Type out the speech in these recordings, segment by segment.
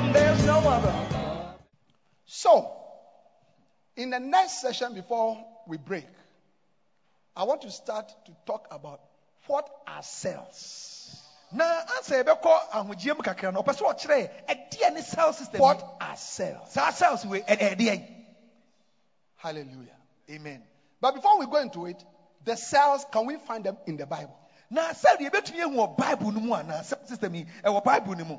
Him, there's no other. So, in the next session before we break, I want to start to talk about what are cells. na ansa yɛbɛkɔ ahogyea mu kakra no ɔpɛ sɛ ɔkyerɛ ɛdeɛ ne cell system What are cells? saa cells wei ɛde ɛdeɛ Hallelujah. amen But before we go into it, the cells, can we find them in the Bible? na cell deɛ yɛbɛtumi ahu wɔ bible no mu anaa cell system yi ɛwɔ bible no mu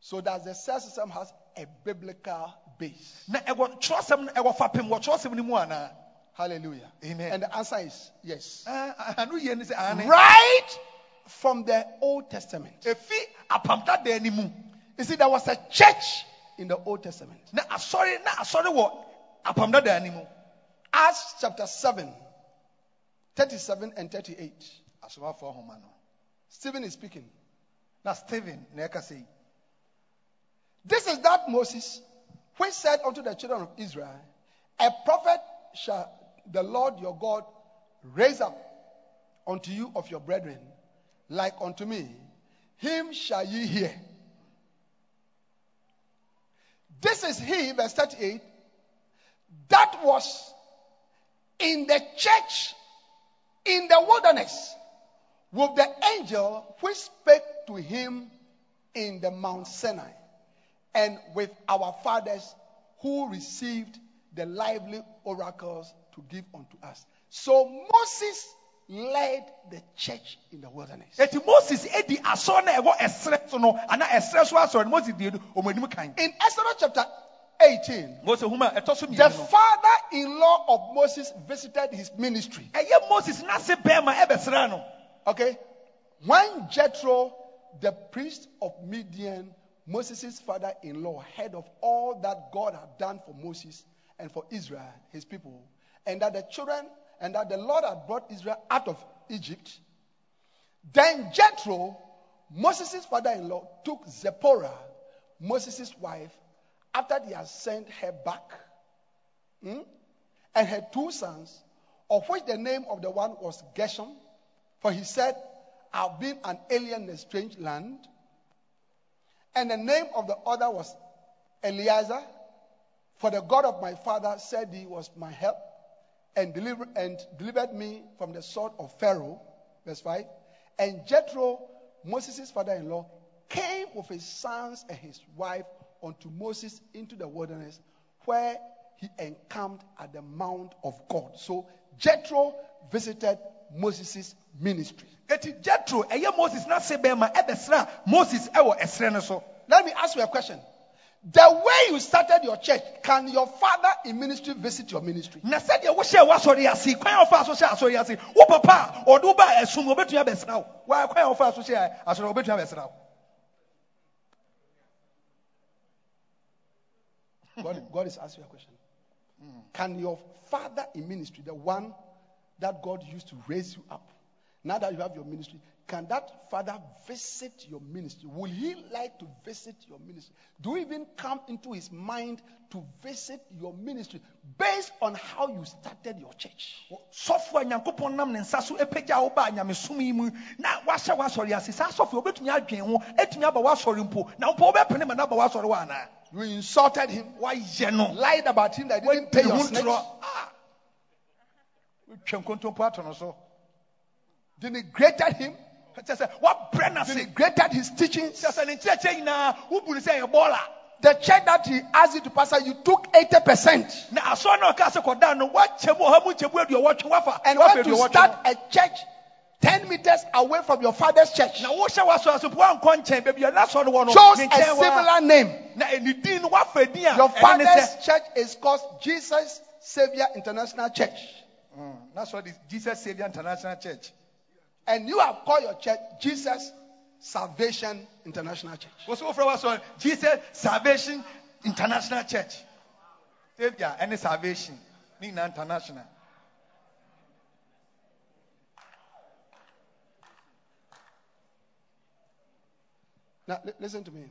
So that the cell system has a biblical base. na ɛwɔ twerɛsɛm no ɛwɔ fapem wɔ twerɛsɛm no mu anaa Hallelujah. Amen. And the answer is yes. Ah, ah, ah ano yie ne sɛ ah, ane Right from the Old Testament. efi apamtadaa no mu You see, there was a church in the Old Testament. na asɔre na asɔre wɔ apamtadaa no mu Acts chapter 7, 37 and 38. asomafoɔ ahoma no Stephen is speaking. Now, Stephen, na ɛkasa yi This is that Moses, which said unto the children of Israel, A prophet shall the Lord your God raise up unto you of your brethren, like unto me. Him shall ye hear. This is he, verse 38, that was in the church in the wilderness with the angel which spake to him in the Mount Sinai and with our fathers who received the lively oracles to give unto us. So Moses led the church in the wilderness. eti moses edi asɔre na ɛwɔ ɛsrɛ so no ana ɛsrɛ so moses do ɔmo kan In Exodus chapter 18, mose huma ɛtɔ so the father in law of Moses visited his ministry. ɛyɛ moses n'ase bɛrima ɛbɛsrɛ no Okay? When Jethro, the priest of Midian, Moses' father in law, heard of all that God had done for Moses and for Israel, his people, and that the children, and that the Lord had brought Israel out of Egypt, then Jethro, Moses' father in law, took Zipporah, Moses' wife, after he had sent her back, hmm, and her two sons, of which the name of the one was Gershom, for he said, I've been an alien in a strange land. And the name of the other was Eliezer, for the God of my father said he was my help and, deliver, and delivered me from the sword of Pharaoh. Verse 5. And Jethro, Moses' father in law, came with his sons and his wife unto Moses into the wilderness where he encamped at the mount of God. So Jethro visited Moses' ministry. eti jethro ɛyɛ moses n'ase bɛrima ɛbɛsrɛ moses ɛwɔ ɛsrɛ no so Let me ask you a question. The way you started your church, can your father in ministry visit your ministry? na sɛdeɛ wohyɛ w'asɔre ase kwan a wɔfa so hyɛ asɔre ase wo papa wo ba ɛsum obetumi abɛsrɛ wo wa kwan a wɔfa so hyɛ asɔre obetumi abɛsrɛ wo God, God is asking you a question. Hmm. Can your father in ministry, the one that God used to raise you up, now that you have your ministry, can that father visit your ministry? Will he like to visit your ministry? Do you even come into his mind to visit your ministry based on how you started your church? sɔfo a nyankopɔn nam ne nsa so apagya wo ba nyamesom yi mu. Na wahyɛ w'asɔre ase. Saa sɔfo obetumi adwen ho atumi aba w'asɔre mpo. Na mpo wobɛpene ma no aba w'asɔre wɔ anaa You insulted him, woayɛ no. Lied about him that he didn't pay your snitch, ntorɔ wotwa nkontompo ato no so denigrated him, kyɛ sɛ no ase denigrated his teachings. kyɛ sɛ ne nkyerɛkyerɛ nyinaa wobu no sɛ ɛyɛ bɔɔla the church that he asked you to pastor, you took 80%. na asɔre na ɔka sɛ kɔda no wakyɛ mu ɔha mu nkyɛ mu aduɔwɔtwe wafa And wafa when to start a church 10 meters away from your father's church, na wohyɛ w'asɔre so po wankɔ nkyɛn baabi a n'asɔre wɔ no chose ne a similar name. na ne din no wafa din a Your father's church is called Jesus Savior International Church. Mm, what de jesus saviour international church And you have called your church Jesus Salvation International Church. What's wosi wofrɛ w'asɔre jesus salvation international church saviour ɛne salvation ne international Now, li- listen to me.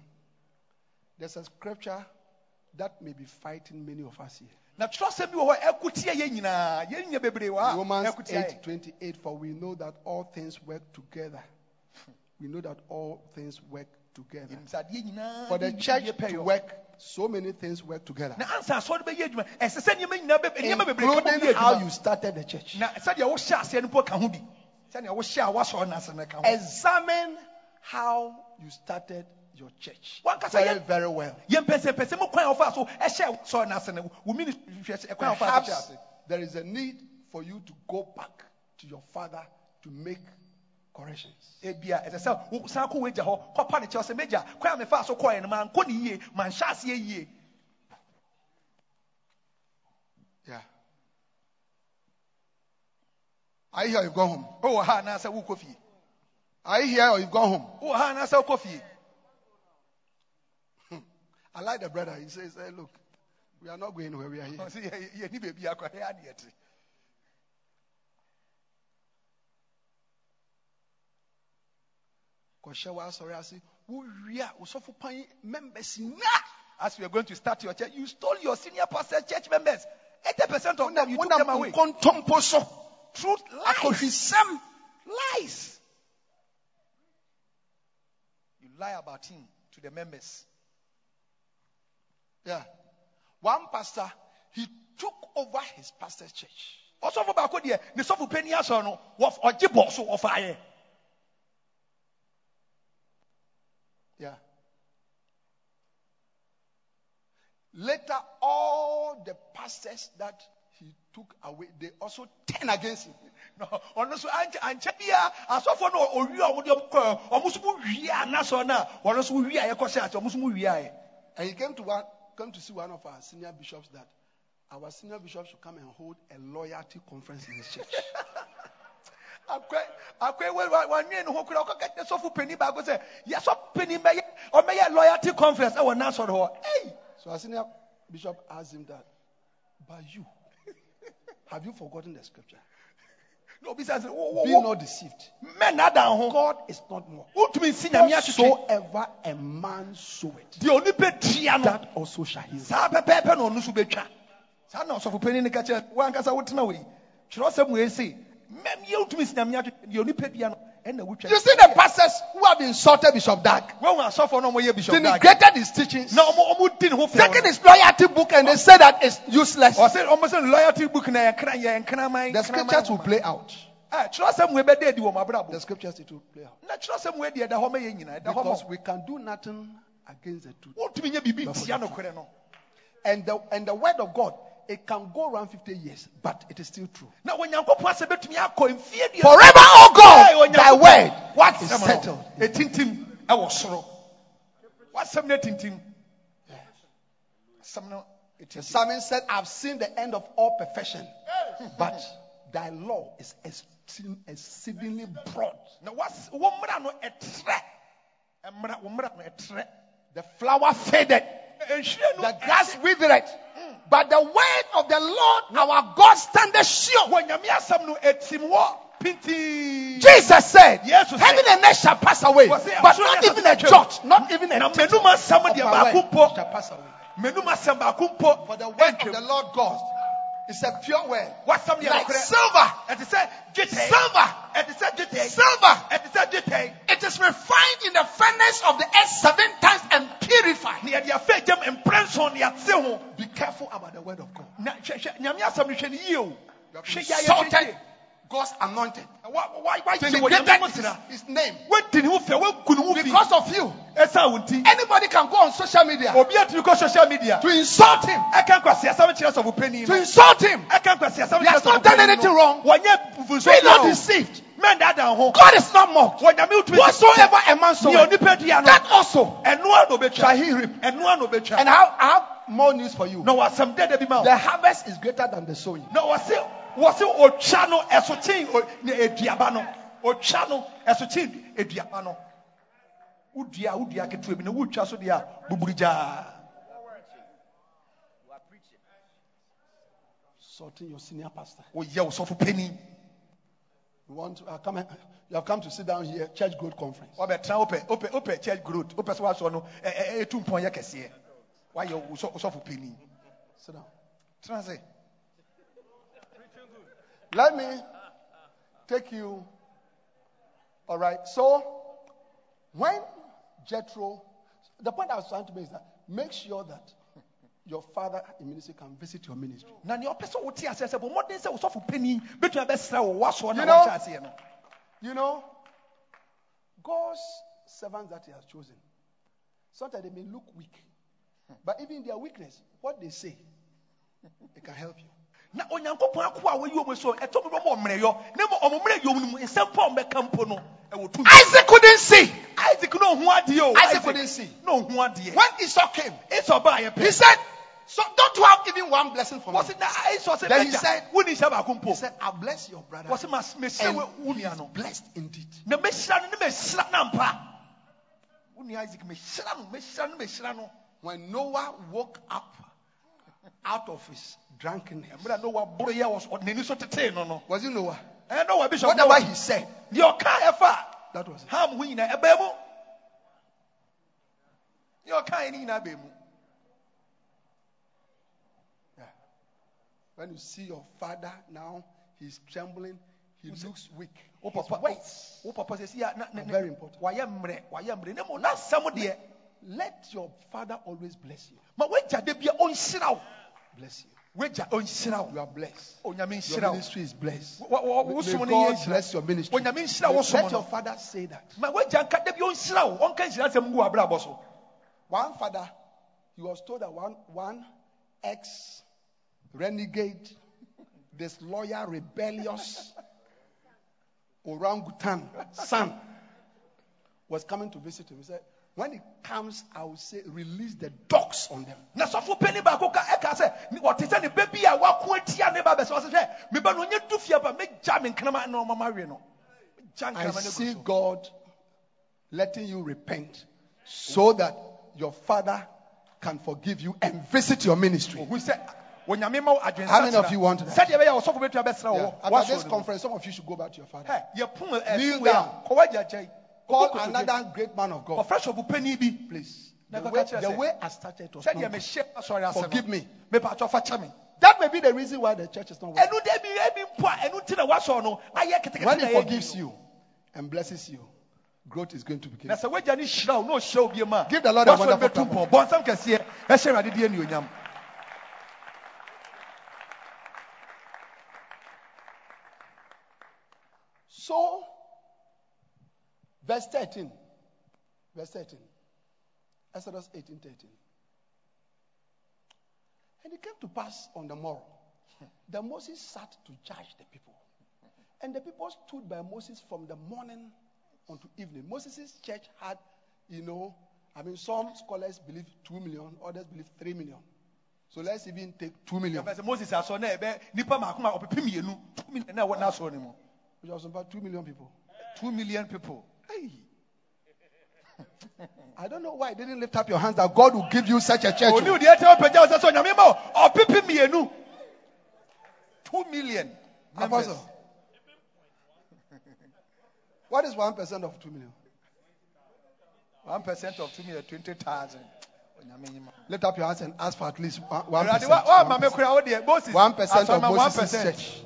There's a scripture that may be fighting many of us here. Na twerɛsɛm bi wɔ hɔ ɛko tia yɛn nyinaa yɛn nyɛ bebree wɔ ha Romans ɛko tia 8 yɛn 28. For we know that all things work together. We know that all things work together. Yɛnim sɛ adeɛ nyinaa For the church to work, so many things work together. na ansa asɔre bɛyɛ adwuma ɛsɛ sɛ nneɛma nyinaa bɛ nneɛma bebree ka bɔ Including how you started the church. na sɛdeɛ wohyɛ aseɛ no mpo ka ho bi sɛdeɛ wohyɛ a woasɔre no ka ho Examine how you started your church. Very, very well. yɛmpɛsɛmpɛsɛ mu kwan a wɔfa so ɛhyɛ sɔre no ase no wo ministry hwɛ sɛ ɛkwan a wɔfa so hyɛ Perhaps there is a need for you to go back to your father to make corrections. ebia ɛsɛ sɛ wo san kɔ wagya hɔ kɔpa ne kyɛw sɛ megya kwan a mefa so kɔɛ no mankɔ ne yie manhyɛ aseɛ yie Yeah. Are you here? You've gone home. wowɔ ha anaasɛ wokɔ fie Are you here or you've gone home? wowɔ ha anaasɛ wokɔ fie I like the brother. He says, hey, look, we are not going where we are here. ɔsɛ yɛ- yɛni baabi akɔ yɛ adeɛ te Kɔhyɛ wa asɔre ase, wowie a, wosɔfo pan members as we are going to start your church you stole your senior pastor church members. 80% of them you took them away. truth lies. lies. You lie about him to the members Yeah. One pastor, he took over his pastor's church. ɔsɔfo baako deɛ ne sɔfo panyin asɔre no wɔf- ɔgye bɔ so ɔfaeɛ Yeah. Later, all the pastors that he took away, they also turned against him. No, ɔno nso ankyɛ ankyɛ bia asɔfo no owie a ɔmo de kɔ ɔmo nso mo wie anasɔ no a ɔno nso mo wie a yɛkɔ hyɛ ase ɔmo nso mo wie ayɛ And he came to one, came to see one of our senior bishops that our senior bishop should come and hold a loyalty conference in his church. akɔ akɔ ewe wa wa nwie ne ho kura ɔkɔ kɛtɛ sɔfo panyin baako sɛ yɛsɔ panyin bɛyɛ ɔmɛyɛ loyalty conference ɛwɔ n'asɔre hɔ ɛyi so our senior bishop asked him that, but you, have you forgotten the scripture? Na obi sɛ wo wo Be not deceived. mɛ nada ho God is not more. wotumi nsi nyame atwitwe Whatsoever a man soweth, deɛ onipa tia no. that also shall he reap. saa pɛpɛɛpɛ na ɔno nso bɛtwa saa na ɔsɔfo panyin no ka kyerɛ wankasa wotena wɔ yi. Kyerɛ sɛ mu esi mɛm yɛ wotumi nsi nyame atwitwe deɛ onipa no. wotwa You see the pastors who have insulted Bishop Dag, wɔn asɔfo no ɔmo yɛ bishop dag denigrated his teachings, na ɔmo ɔmo di ne ho his loyalty book and they say that it's useless. ɔsɛ ɔmo sɛ loyalty book na yɛ nkran yɛ The scriptures will play out. kyerɛ sɛ mu ebɛda edi wɔ The scriptures it will play out. na kyerɛ sɛ mu edi ɛda hɔ mɛyɛ nyinaa Because we can do nothing against the truth. wotumi nyɛ biribi ntia no? And the and the word of God, it can go around 50 years, but it is still true. na onyankopɔn asɛ bɛtumi akɔ mfie deɛ Forever, oh God, thy word what is settled. etintim ɛwɔ soro. Wasɛm no etintim asɛm no The psalmist said, I've seen the end of all perfection, but thy law is exceeding- exceedingly broad. na was wɔn mmara no ɛtrɛ. Mmara wɔn mmara no ɛtrɛ. The flower faded, the grass withered, but the word of the Lord our God standeth sure. wɔ nyame asɛm no etim wɔ pintii Jesus said, Yes, Heaven and earth shall pass away, but not even a true. jot, not even a na tittle mmenum asɛm of deɛ my word shall pass away. mmenum asɛm baako For the word of the Lord God is a pure word, wasɛm deɛ like silver, ɛte sɛ dwetɛ silver, ɛte sɛ dwetɛ silver. ɛte sɛ dwetɛ It is refined in the furnace of the earth seven times and purified. ne yɛde afɛ gyam mprɛnson ne yɛte ho. Be careful about the word of God. na hwɛ hwɛ nyame asɛm no hwɛ no yie o You have hwɛ yɛ ayɛ insulted hwɛ yie God's anointed. Why, why, why, negate want his, his name. What did you feel? What could you feel? Because of you. Anybody can go on social media Obi a tiri kɔ social media. to insult him. Ɛka nkwasi asam kyerɛ sɔfo panyin To insult him. Ɛka nkwasi asam He has not done anything wrong. Be not deceived. Mɛn dada ho. God is not mocked. Whatsoever a man Ni soweth, onipa dua no. that also Ɛnoa na obetwa. shall he reap. Ɛnoa na obetwa. And I have, I have more news for you. Na wasɛm dɛdɛ bi ma The harvest is greater than the sowing. Wɔsi otwa no ɛso o- ne eduaba no. Otwa no ɛso kyen eduaba no. Wodua wodua ketewa bi na wotwa so deɛ a buburu gyaa. Insulting your senior pastor. Woyɛ osɔfo panyin. You want to uh, come? and- You have come to sit down here, church growth conference. wabɛtena wopɛ wopɛ wopɛ church growth wopɛ sɛ woasɔ no ɛ- ɛtu mpɔn yɛ kɛseɛ woayɛ wosɔ- wosɔfo panin Sit down. se Let me take you. All right. So, when Jethro, the point I was trying to make is that make sure that your father in ministry can visit your ministry. na nea ɔpɛ sɛ wote aseɛ sɛ bɔ mmɔden sɛ wosɔfo panin bɛtumi abɛsrɛ wo woasoɔ na You know- wahyɛ aseɛ no You know, God's servants that He has chosen, sometimes they may look weak, but even their weakness, what they say, it can help you. Na onyankopɔn ako a wayi ɔmu so ɛtɔ mu bɛma ɔmmerɛyɔ na ma ɔmommerɛ yɛ mu no mu nsɛm pa a ɔmbɛka mpo no ɛwɔ tumi Isaac couldn't see. isaac na ɔhu adeɛ o Isaac couldn't see. na ɔhu adeɛ When Esau came, esau baa yɛ he said, So don't you have even one blessing for me? wɔse na esau sɛ Then he "Agya, said- wonni hyɛ baako He said, I'll bless your brother. wɔse "Mas- mehyɛ wo wo nua no blessed indeed. na mɛhyira no ne mɛhyira no ampa wo nua isaac mɛhyira no mɛhyira no mɛhyira no When Noah woke up out of his drunkenness, mmerɛ na waboro yɛ wɔ so- n'ani so tetee no no. Was it Noah? wa bishop Whatever Noah, he said, deɛ ɔka ɛfa that was it. ham ho nyinaa ɛbɛɛ mu deɛ ɔka yɛ ne nyinaa bɛɛ mu When you see your father now, he's trembling, he looks weak. Oh, his papa. words. wo papa sɛ si a na na Very important. wayɛ mmerɛ wayɛ mmerɛ ne mu na asɛm deɛ Let your father always bless you. ma wagya de bia ɔnhyira wo Bless you. ɔnhyira wo You are blessed. onyame Your ministry is blessed. Wo- wo May som no yɛ God bless your ministry. onyame nhyira wo som Let your father say that. ma wagya nka de bia ɔnhyira wo ɔnka nhyira asɛm gu w'abrabɔ so One father, he was told that one one ex renegade, disloyal, rebellious orangutan son was coming to visit him. He said, When it comes, I will say, release the dogs on them. na sɔfo panyin baako ka ɛka sɛ ne- ɔte sɛ ne ba bi a wako atia ne ba bɛsɛ ɔsɛ hwɛ meba no ɔnyɛ du fie ba mɛgya me nkrama na ɔmama awe no I nkrama no see so God letting you repent so that your father can forgive you and visit your ministry. ohu sɛ onyame ma wo adwensa How many of you want that? sɛdeɛ ɛbɛyɛ a ɔsɔfo bɛtumi abɛsra Yeah. wo After this woasɔ no mu. conference, some of you should go back to your father. Kneel ɛfum wei a down. Call another great man of God. ɔfrɛ sɔfo panyin bi Please. The way, the way I started was not Forgive me. mepatɔ fa kyɛ me That may be the reason why the church is not working. ɛnu de bi ebi mpo a ɛnu ti na wasɔ no ayɛ ketekete When he forgives you and blesses you, growth is going to begin. na sɛ wagya ne hyira wo na ɔhyira wo bie ma Give the Lord a wonderful clap. mpɔ bɔnsɛm kɛseɛ ɛhyɛ awurade di anuonyam So, verse 13. Verse 13. Exodus 18 13. And it came to pass on the morrow that Moses sat to judge the people. And the people stood by Moses from the morning unto evening. Moses' church had, you know, I mean, some scholars believe 2 million, others believe 3 million. So let's even take 2 million, moses na ɛbɛ nipa maako ma ɔpepe mmienu two million na ɛwɔ n'asɔ no mu which was about 2 million people. two million people. I don't know why you didn't lift up your hands that God will give you such a church. oni deɛ ɛtɛ ɔpɛgya ɔsɛ sɛ ɔnyame ma wo ɔpepe mmienu two million members. Apostle. What is 1% of 2 million? one percent of two million twenty thousand Lift up your hands and ask for at least 1%. awurade wa wa ma me kura wo deɛ moses 1% of Moses' church.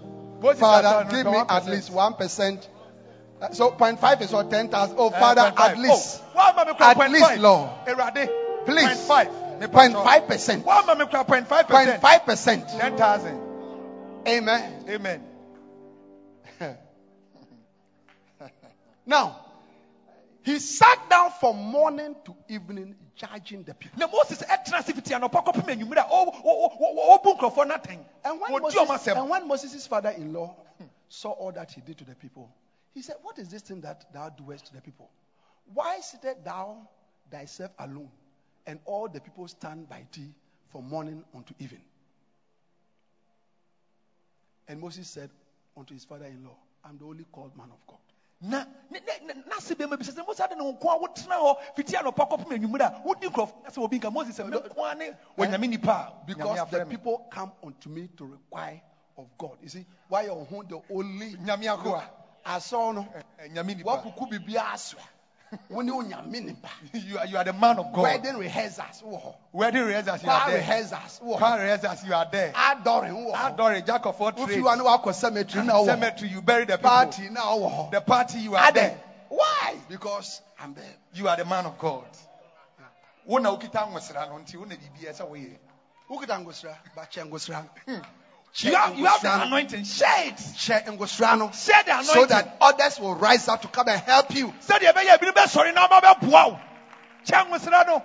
Father, give me at least 1%. Uh, So 0.5 is what 10,000. Oh, Eh, Father, 0.5. at least. Oh, wa ma me kura at 0.5. least, Lord. Please. 0.5. Me pa sɔ. 0.5%. Wa ma me kura 0.5 percent. 0.5%. Ten thousand. Amen. Amen. Now, he sat down from morning to evening judging the people. moses And when, Moses, and when Moses' father in law saw all that he did to the people, he said, What is this thing that thou doest to the people? Why sittest thou thyself alone, and all the people stand by thee from morning unto even? And Moses said unto his father in law, I'm the only called man of God. na ne- ne- ne- na ase bɛma bi sɛ sɛ mose ade ne nko a wotena hɔ fiti anɔpa kɔpem anwummerɛ a wodi nkurɔfoɔ na sɛ wɔbi nka moses sɛ menko a ne onyame eh, nipa a Because the people come unto me to require of God. You see, why you're the only nyame akoa I no. Wakuku bibi aswa. When you nyame nipa. you are, you are the man of God Wedding rehearsals. wɔ hɔ. wedding rehearsals you are there rehearsals. wɔ hɔ. choir rehearsals you are there Adoring. wɔ hɔ. adore jack of all trades wa ne wakɔ cemetery na wɔ hɔ. cemetery you bury the people Party na wɔ hɔ. the party you are there Why? Because I'm there. you are the man of God wo na wokita nwosra no nti wo na biribiara sɛ woyɛ Wokita ngosra, ba kyɛ ngosra. Hmm. You have, you have the anointing. Share it share the anointing So that others will rise up to come and help you. sɛdeɛ ɛbɛyɛ ebinom bɛsɔre na ɔma bɛboa wo kyɛ nwosra no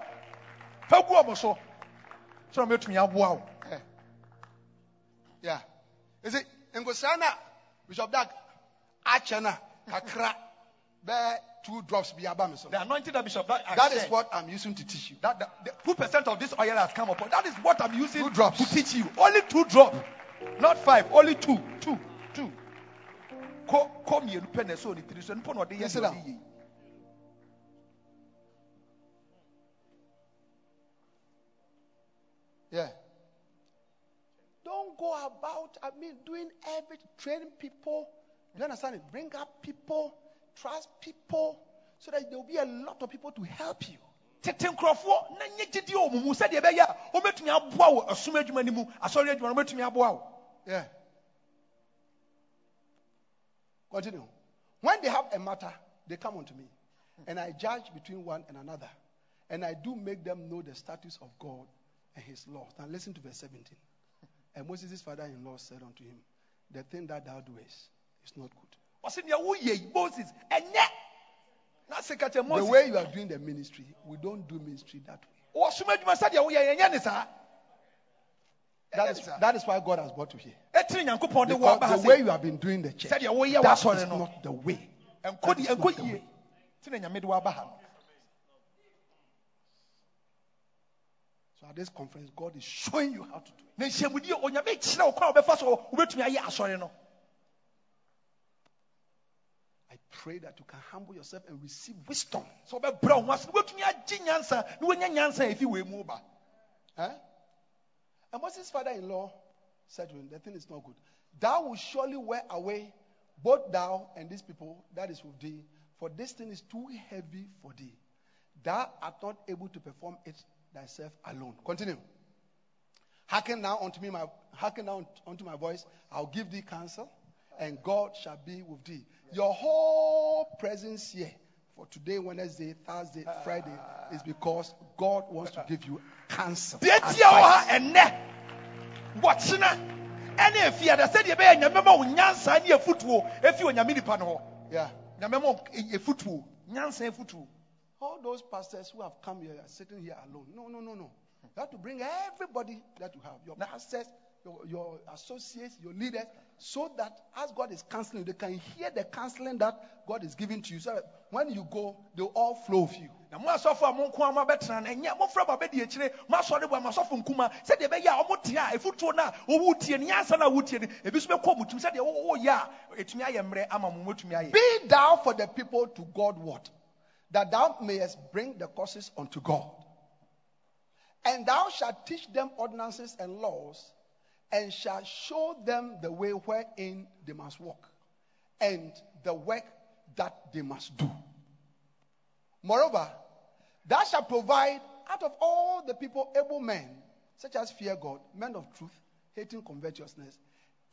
fa gu ɔmo so. Sɛ ɔmɛtumi aboa wo eh. Yeah. You see, ngosra Bishop Dag akyɛ na kakra bɛɛ two drops bi aba the anointing that bishop that, That is what I'm using to teach you. that, that the two percent of this oil has come upon. That is what i'm using Two drops. to teach you. Only two drops not five only two two two kɔ kɔ mmienu pɛ na ɛsɛ ɔne tiri so nipa na ɔde yɛ Yes, deɛ sir. ɔde Yeah. Don't go about, I mean, doing every training people. You understand it? Bring up people, trust people, so that there will be a lot of people to help you. Tete nkurɔfoɔ na gyidi wɔ ɔmo mu sɛdeɛ ɛbɛyɛ a wɔbɛtumi aboa wo ɛsom adwuma no mu asɔre adwuma no wɔbɛtumi aboa wo Yeah. Continue. When they have a matter, they come unto me, and I judge between one and another, and I do make them know the status of God and His laws. Now listen to verse 17. And Moses' father-in-law said unto him, The thing that thou doest is not good. ɔsɛ nea woyɛ yi moses ɛnyɛ na sɛ ka kyɛ The way you are doing the ministry, we don't do ministry that way. wɔsom adwuma sɛdeɛ woyɛ yɛnyɛ ne saa That is, that is why God has brought you here. ɛtiri nyankopɔn de wɔ aba ha Because the way you have been doing the church, that is not the way. That is not the way. ti na nyame de wɔ aba ha no So at this conference, God is showing you how to do it. na nhyiamudie onyame kyerɛ wo kwan a wobɛfa so wobɛtumi ayɛ asɔre no I pray that you can humble yourself and receive wisdom. So wobɛbrɛ wo ho ase na wobɛtumi agye nyansa na woanya nyansa a ɛfi wei mu ba Huh? And Moses' father-in-law said to him, The thing is not good. Thou will surely wear away both thou and these people that is with thee, for this thing is too heavy for thee. Thou art not able to perform it thyself alone. Continue. Hearken now unto me, my hearken now unto my voice. I'll give thee counsel, and God shall be with thee. Your whole presence here for today, Wednesday, Thursday, ah. Friday, is because God wants to give you counsel. deɛ ntia wɔ ha advice. ɛnɛ wɔkyena ɛne afiada sɛdeɛ ɛbɛyɛ nyame ma wo nyansa ne afutuo ɛfi onyame nipa no hɔ Yeah. nyame ma wo afutuo nyansa afutuo All those pastors who have come here are sitting here alone. No, no, no, no. You have to bring everybody that you have your pastors, your, your associates, your leaders, so that as God is counseling, they can hear the counseling that God is giving to you. So when you go, they'll all flow with you. na mo asɔfo a mo nko a mabɛtena no ɛnyɛ mofrɛ mo abɛdi akyire moasɔre bɔ masɔfo nkuma sɛdeɛ ɛbɛyɛ a ɔmo te a ɛfotuo no a ɔwo tie no nyansa no a wotie no ebi so bɛkɔ mo tum sɛdeɛ woyɛ a ɛtumi ayɛ mmerɛ ama mo motumi ayɛ Be thou for the people to God what? That thou mayest bring the causes unto God. And thou shalt teach them ordinances and laws, and shall show them the way wherein they must walk, and the work that they must do. Moreover, thou shalt provide out of all the people able men, such as fear God, men of truth, hating covetousness,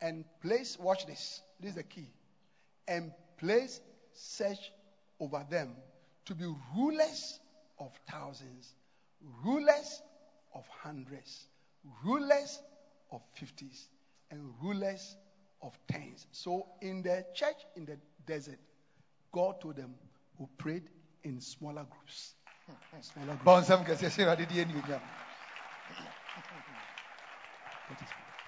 and place, watch this, this is the key, and place search over them to be rulers of thousands, rulers of hundreds, rulers of fifties, and rulers of tens. So in the church in the desert, God told them, who prayed in smaller groups. Smaller groups. bɔnsɛm kɛseɛ hyɛ awurade deɛ anuonyam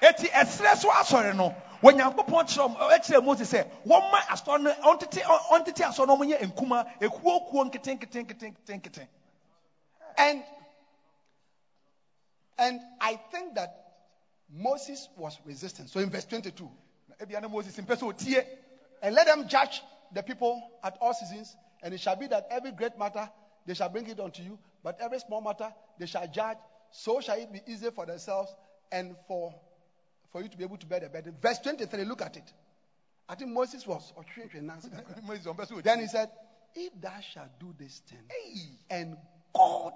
eti ɛserɛ so asɔre no onyankopɔn kyerɛ ɛkyerɛ mose sɛ wɔmma asɔre no ɔntete ɔntete asɔre no ɔmonyɛ nkuma ekuo kuo nkete nkete nkete nkete nkete And and I think that Moses was resistant. So in verse 22, Na ebia na moses mpɛ sɛ and let them judge the people at all seasons, and it shall be that every great matter they shall bring it unto you, but every small matter they shall judge. So shall it be easy for themselves and for for you to be able to bear the burden. Verse 23, look at it. I think Moses was. moses ɔmpɛ sɛ Then he said, If thou shalt do this thing, Hey. and God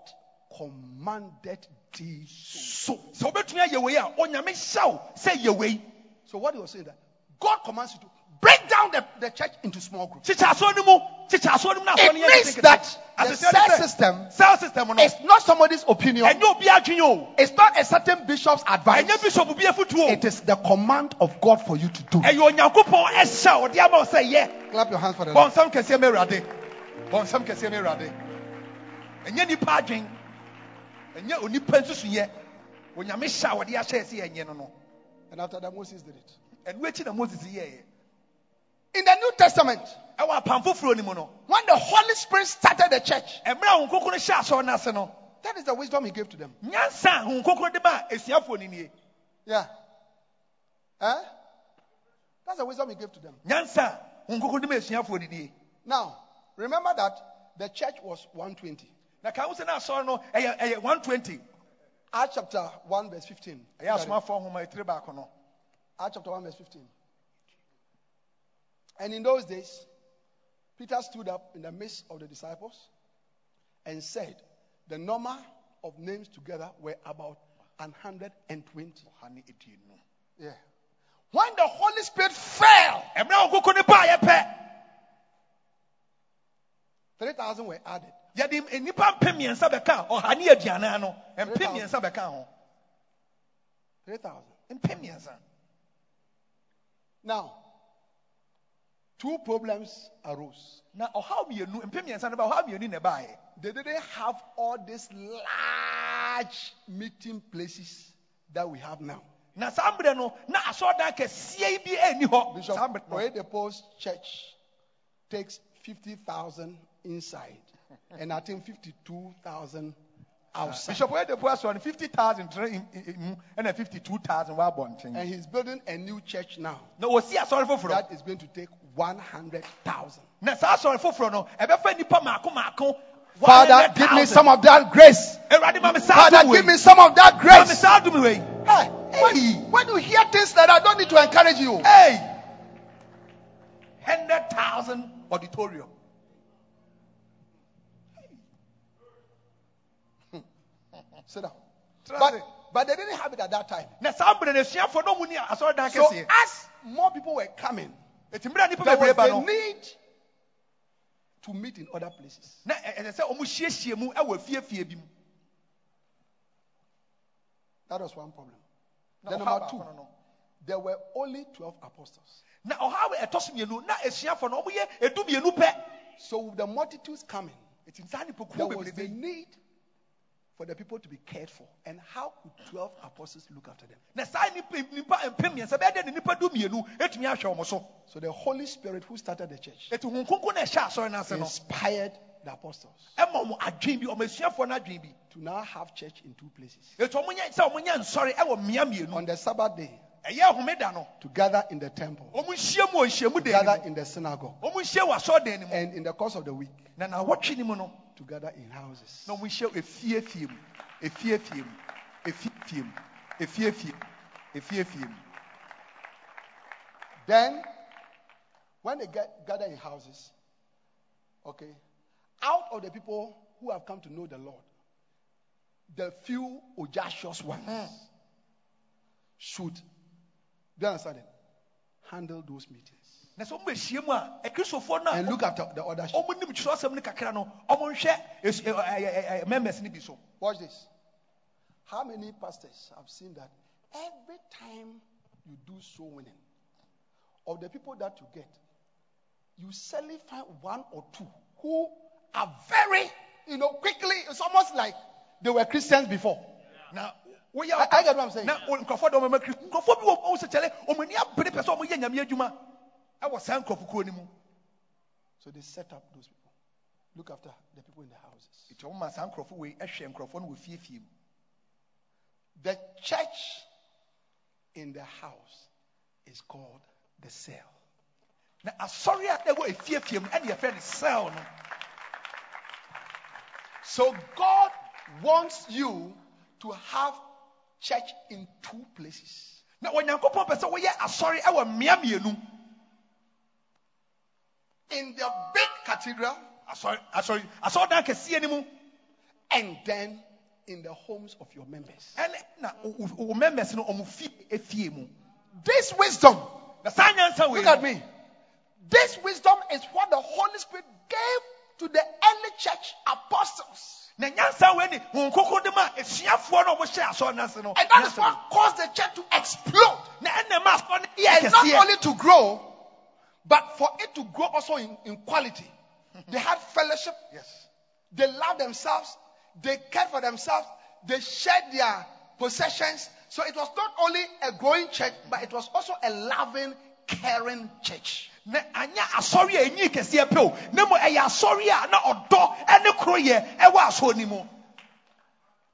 commanded thee so. sɛ wobɛtumi ayɛ wei a onyame hyɛ wo sɛ yɛ wei So what he was saying that God commands you to break down the, the church into small groups. kyekyɛ asɔre no mu kyekyɛ asɔre no mu na asɔre It means that the cell system cell system It's not somebody's opinion. ɛnyɛ obi adwene o It's not a certain bishop's advice. ɛnyɛ bishop bi afotuo It is the command of God for you to do. ɛyɛ onyankopɔn ɛhyɛ wo de ama wo sɛ yɛ Clap your hands for the Lord. Ɛnyɛ nipa adwen ɛnyɛ onipa nsusuyɛ onyame hyɛ a wɔde ahyɛ sɛ yɛnyɛ no no And after that, Moses did it. ɛno akyi na moses yɛɛ In the New Testament, ɛwɔ apam foforɔ no mu no when the Holy Spirit started the church, ɛmmerɛ a hyɛ asɔre no ase no that is the wisdom He gave to them. nyansa a wo nkokoro de asuafoɔ no nie Yeah. Eh? That's the wisdom He gave to them. nyansa a wo nkokoro de ma asuafoɔ no nie Now, remember that the church was 120. Na ka wo sɛ no asɔre no ɛyɛ ɛyɛ 120 Acts chapter 1, verse 15. ɛyɛ asomafoɔ nhoma ɛtiri baako no Acts chapter 1, verse 15. And in those days, Peter stood up in the midst of the disciples and said, The number of names together were about 120. ɔha ne aduonu Yeah. When the Holy Spirit fell, 3,000 were added. yɛde nnipa mpem mmiɛnsa bɛka ɔha ne aduanan no mpem mmiɛnsa bɛka ho 3,000. mpem mmiɛnsa Now, two problems arose. na ɔhaw mmienu mpem mmiɛnsa no ba ɔhaw mmienu na ɛbaeɛ They didn't have all these large meeting places that we have now. na saa mmerɛ no na asɔredan kɛseɛ bi anni hɔ Bishop saa mmerɛ no Oyedepo's church takes 50,000 inside and I think 52,000 outside. bishop oyedepo asɔre no 50000 trɛ mu 52000 wɔ abɔnten And he's building a new church now na wɔsi asɔre foforɔ that is going to take 100,000. na asɔre foforɔ no ɛbɛfa nnipa maako maako Father, give me some of that grace. Father, give me some of that grace. Hey, when, when you hear things that, I don't need to encourage you. Hey! 100,000 auditorium. Sit down. But, but they didn't have it at that time. Na saa mmerɛ no asuafoɔ no mu ni asɔredan So as more people were coming, Eti mmerɛ a nipa there was the need to meet in other places. na ɛ- ɛsɛ sɛ wɔn hyiahyia mu ɛwɔ fiefie bi mu. That was one problem. Then number two, there were only 12 apostles. Na ɔhaw ɛtɔ so mmienu na asuafoɔ no wɔn yɛ edu mmienu pɛ. So with the multitudes coming, Eti saa nipa there was the need for the people to be cared for. And how could 12 apostles look after them? Na saa nipa nipa mpem mmiɛnsa bɛyɛ dɛ ne nipa du mmienu etumi ahwɛ wɔn so. The Holy Spirit who started the church Eti hun kunkun na ɛhyɛ asɔre n'ase no inspired the apostles ɛma wɔn adwene bi wɔn asuafoɔ no adwene to now have church in two places. Eti wɔn nyɛ sɛ wɔn nyɛ nsɔre ɛwɔ mmea mmienu. On the Sabbath day, to gather in the temple, wɔn nhyia mu wɔ nhyiamu to gather in the synagogue, wɔn nhyia wɔ asɔredan no and in the course of the week, n'awɔtwe no mu no gather in houses. na wɔn hyia efiefie mu efiefie mu efiefie mu efiefie mu efiefie mu Then, when they get, gather in houses, okay, out of the people who have come to know the Lord, the few audacious ones hmm. should, do you understand it? Handle those meetings na sɛ wɔn bɛhyia mu a akristofoɔ no and look after the other sheep. so Watch this. How many pastors have seen that every time you do soul winning, of the people that you get, you suddenly find one or two who are very, you know, quickly, it's almost like they were Christians before. na woyɛ I, I get what I'm saying. na wo- ɛwɔ saa nkurɔfokuo no mu So they set up those people. Look after the people in the houses. nti ɔmo ma saa nkurɔfoɔ wei ɛhwɛ nkurɔfoɔ no wɔ fiefie mu The church in the house is called the cell. na asɔre a ɛwɔ efiefie mu ɛna yɛfrɛ no cell no So God wants you to have church in two places. na onyankopɔn pɛ sɛ woyɛ asɔre ɛwɔ mmea mmienu In the big cathedral asɔre asɔre asɔredan kɛseɛ no mu and then in the homes of your members. This wisdom, na saa nyansa wei look at me. This wisdom is what the Holy Spirit gave to the early church apostles. na nyansa wei ni wɔn koko de ma esuafoɔ no a ɔmo hyɛ asɔre n'ase no And that is what caused the church to explode. wei. na ɛna ma asɔre no And not only to grow, but for it to grow also in, in quality. They had fellowship. yes They loved themselves. They cared for themselves. They shared their possessions. So it was not only a growing church, but it was also a loving, caring church. na anya asɔre a enyi kɛseɛ pɛ o na mo ɛyɛ asɔre a na ɔdɔ ɛne koro yɛ ɛwɔ asɔre no mu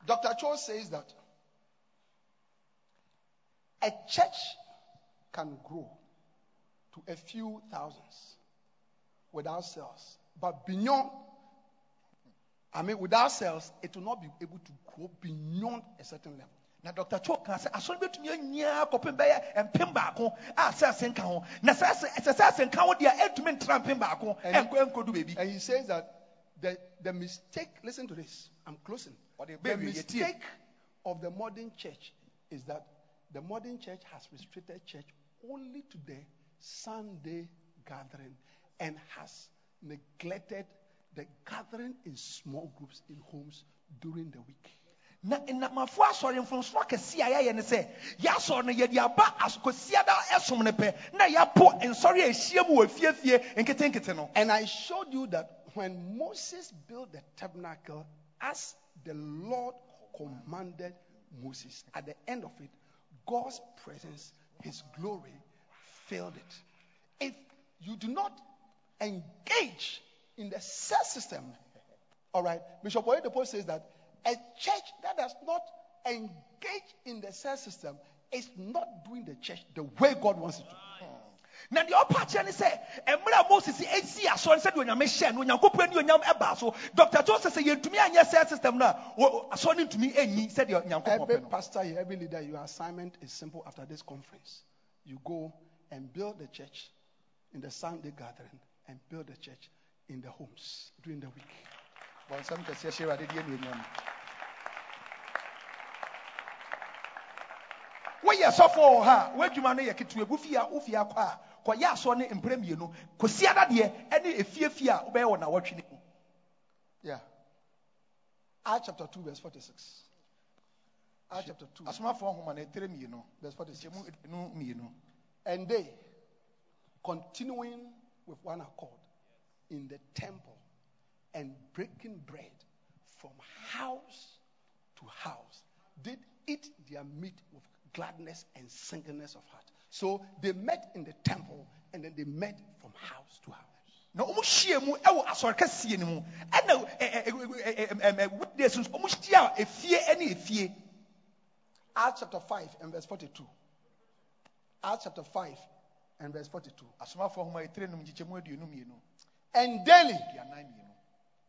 Dr. Cho says that a church can grow to a few thousands without cells, but beyond, I mean, without cells, it will not be able to grow beyond a certain level. na dr cho ka sɛ asɔre bɛtumi anyia kɔpem bɛyɛ mpem baako a sɛ ase nka ho na sɛ ase sɛ sɛ ase nka ho deɛ ɛntumi ntena mpem baako ɛnkɔ ɛnkɔdu baabi And he says that the, the mistake, listen to this, I'm closing. Ɔde The bɛwie, yɛtie. mistake of the modern church is that the modern church has restricted church only to the Sunday gathering and has neglected the gathering in small groups in homes during the week. na nnamafo asɔre mfomsoɔ kɛseɛ a yɛayɛ ne sɛ yɛasɔre no yɛde aba as- kɔsiada ɛsom no pɛ na yɛapo nsɔre a ɛhyia mu wɔ fiefie nketenkete no And I showed you that when Moses built the tabernacle, as the Lord commanded Moses, at the end of it, God's presence, His glory, filled it. If you do not engage in the cell system, all right, Bishop Oyedepo says that a church that does not engage in the cell system is not doing the church the way God wants it to. na deɛ ɔpa kyerɛ ne sɛ mmerɛ moses ɛsi asɔre sɛdeɛ onyame hyɛ no onyankopɔn ne onyam ɛbaa so dr joseph sɛ yɛntumi anyɛ sɛ system no a wɔ- asɔre no ntumi ɛnyi sɛdeɛ onyankopɔn Every pastor here, every leader, your assignment is simple after this conference. You go and build the church in the Sunday gathering and build the church in the homes during the week. bɔnsɛm kɛseɛ hyɛ awurade deɛ anuonyam woyɛ sɔfo wɔ ha a w'adwuma no yɛ ketewa gu fie a wo fie akɔ a kɔyɛ asɔ ne mprɛ mmienu kɔsiada deɛ ɛne efiefie a wobɛyɛ wɔ nawɔtwe no mu Yeah. Acts chapter 2, verse 46. Acts chapter 2, asomafoɔ nhoma no ɛtrɛ mmienu verse 46. kyɛmu ɛnu mmienu And they, continuing with one accord in the temple and breaking bread from house to house, did eat their meat with gladness and singleness of heart. So they met in the temple and then they met from house to house. na wɔn hyia mu wɔ asɔre kɛseɛ no mu ɛna weekdays nso wɔn hyia efie ne efie Acts chapter 5 and verse 42. Acts chapter 5 and verse 42. asomafoɔ nhoma ɛtrɛ num nkyekyɛmu aduonu mmienu And daily,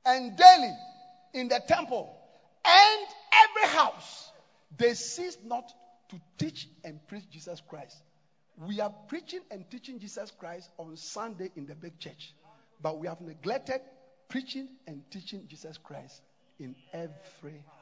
and daily in the temple and every house they ceased not to teach and preach Jesus Christ. We are preaching and teaching Jesus Christ on Sunday in the big church, but we have neglected preaching and teaching Jesus Christ in every house.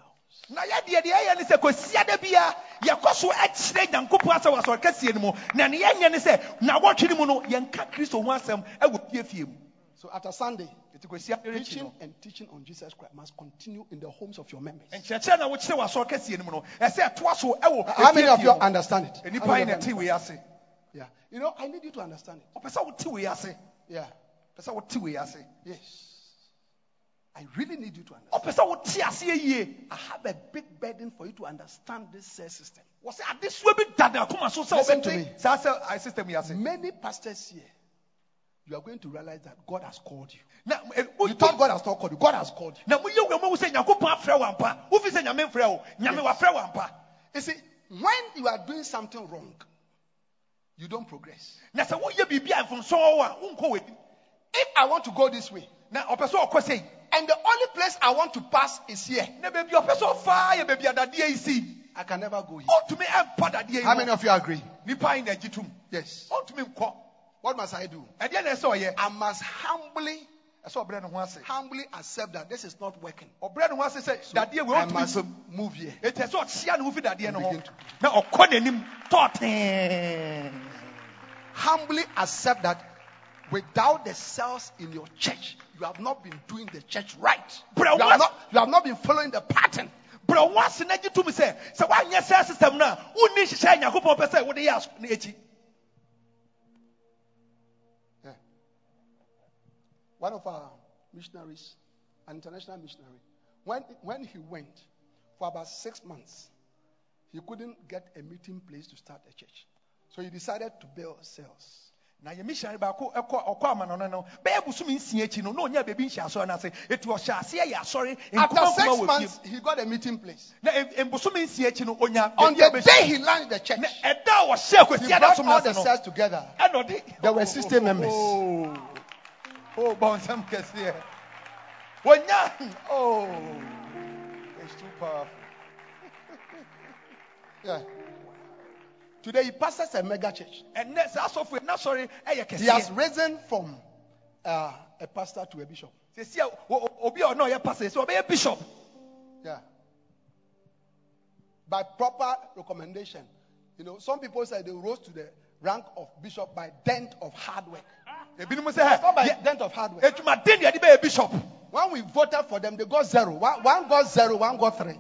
Na yɛdeɛ deɛ ɛyɛ ne sɛ kɔsiada bia yɛkɔ so ɛkyerɛ nyankopɔn asɛm wɔ asɔre kɛseɛ no mu na ne yɛnyɛ ne sɛ nawɔtwe no mu no yɛnka kristo ho asɛm ɛwɔ fiefie mu So after Sunday, ɛti kɔsiada no akyi preaching and teaching on Jesus Christ must continue in the homes of your members. nkyerɛkyerɛ na wokyerɛ wɔ asɔre kɛseɛ no mu no ɛsɛ ɛtoa so ɛwɔ How many of you understand it? How nnipa many yi of na you ɛte wei ase Yeah. You know, I need you to understand it. ɔpɛ sɛ wote wei ase Yeah. pɛ sɛ wote wei ase Yes. I really need you to understand. ɔpɛ sɛ wote aseɛ yie I have a big burden for you to understand this cell system. wɔ sɛ adesoa bi dada akoma so sɛ Listen to me. ae system Many pastors here, you are going to realize that God has called you. na eh, You thought God has not called you. God has called you. na moyɛ wura mu sɛ nyankopɔn afrɛ wo ampa wofi sɛ nyame mfrɛ wo nyame wafrɛ wo ampa You see, when you are doing something wrong, you don't progress. na sɛ woyɛ biribi a mfomsɔn wɔ a wonkɔ If I want to go this way, na ɔpɛ sɛ ɔkɔ sei and the only place I want to pass is here, na baabi a ɔpɛ sɛ ɔfaa yɛ baabi a dadeɛ yi si I can never go here. ɔntumi ɛmpa dadeɛ yi How many of you agree? nipa yi na agyi tom Yes. What must I do? ɛdeɛ na ɛsɛ ɔyɛ I must humbly, ɛsɛ ɔbrɛ ne ho ase humbly accept that this is not working. ɔbrɛ ne ho ase sɛ dadeɛ wei I must move here. ɛti ɛsɛ ɔkyea ne ho fi dadeɛ no Begin to- Humbly accept that without the cells in your church, you have not been doing the church right. Bro, you, have not, you have not been following the pattern. brɛ wo ase na gye tom sɛ sɛ woanyɛ sɛ system no a wonni nhyehyɛ a nyankopɔn pɛ sɛ wode yɛ aso ne akyi One of our missionaries, an international missionary, when, when he went for about six months, he couldn't get a meeting place to start a church. So he decided to build cells. Na yɛ missionary baako ɛkɔ ɔkɔ amano no no bɛyɛ bosom nsia akyi no na baabi nhyɛ asɔre no ase ɛti ɔhyɛ aseɛ yɛ asɔre After nkoma six nkoma wɔ months, he got a meeting place. na em- nsia akyi no ɔnya On the day he launched the church, na ɛda he akwasi ada brought som all no the ase no cells together. ɛna ɔde There were 60 members. oh oh bɔnsɛm kɛseɛ wɔnya oh it's too powerful Yeah. Today he pastors a mega church. ɛnɛ saa asɔfo yi n'asɔre ɛyɛ He has risen from uh, a pastor to a bishop. bishop Yeah. By proper recommendation. You know, some people say they rose to the rank of bishop by dint of hard work. ebinom It's not by sɛ dint of hard work. edwumaden deɛ de bɛyɛ bishop When we voted for them, they got zero. One, one got zero, one got three.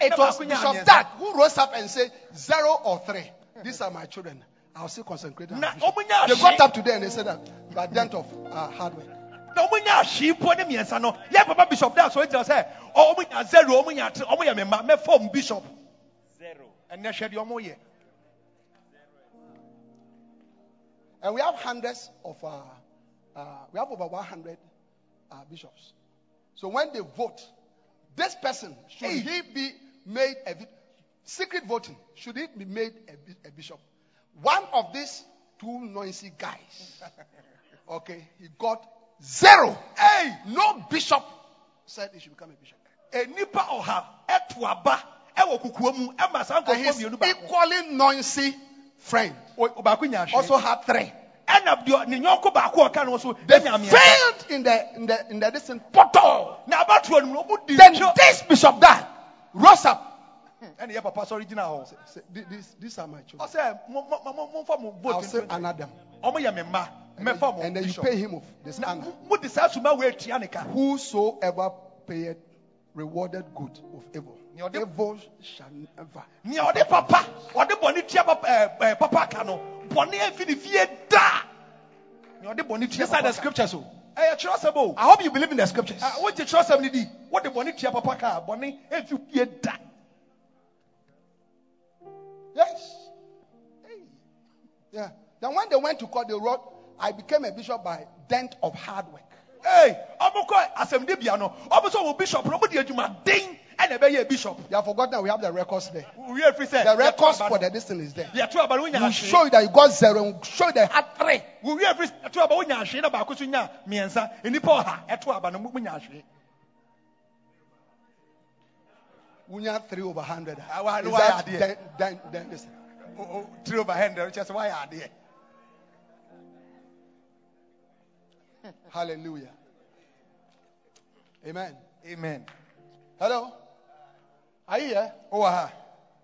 It was Bishop mmiɛnsa who rose up and said, zero or three. These are my children. I'll still concentrate on na bishop. ɔmo nya They got up today and they said that by dint of uh, hard work. na ɔmo nya ahwee po ne mmiɛnsa no yɛ papa bishop da so gyina sɛ ɔ- ɔmo nya zero ɔmo nya three ɔmo yɛ mɛma mɛfɔ ɔmo bishop zero ɛnɛ hwɛ deɛ ɔmo yɛ And we have hundreds of, uh, uh, we have over 100 uh, bishops. So when they vote, this person, should Hey. he be made a secret voting? Should he be made a, a bishop? One of these two noisy guys, okay, he got zero. Hey, no bishop said he should become a bishop. enipa ɔha ɛto aba ɛwɔ kukuo mu ɛma saa And nkɔfoɔ his equally noisy friend O- baako nya also had three. Ɛna deɛ ne nyɔnko baako a ɔka no so They failed in the in the in the distance. Poto. na abatoɔ no mu ɔmo di Then this bishop guy rose up. ɛna yɛ papa sɔre gyina hɔ Say, "Th- These, these are my children. Oh, mo I'll say 2020. honor them. ɔmo yɛ me mma And then, mɛfa mo and then you pay him of this na honor. mo de saa suma wei atua ne ka Whosoever payeth rewarded good of evil. Evil shall never. papa ɔde bɔne tua papa ɛɛ ɛɛ papa ka no bɔne efi ne fie da nea ɔde bɔne tua These are the scriptures. oh. ɛyɛ kyerɛsɛm o I hope you believe in the scriptures. Ah, wogye kyerɛsɛm no di wode bɔne tua papa ka a bɔne efi fie da Yes. Yeah. Then when they went to court, they wrote, I became a bishop by dint of hard work. Hey, I'm ee ɔmo kɔ asɛmdebea no ɔmo sɛ ɔmo bishop no ɔmo de ɛna bishop You have forgotten that we have the records there. wie firi sɛ The records for the distance is there. yɛto aba no wonya We'll show you that you got zero and we'll show you that you had three. wo wie firi ɛto aba wonya ahwee na baako so nya mmiɛnsa nnipa ɔha ɛto aba no wonya ahwee Unya three over hundred. Why- why are they- then, then, then listen. Oh, oh, o- o- tiri over hand kyɛ sɛ woayɛ adeɛ Hallelujah. Amen. amen Hello. Are you here? wowɔ ha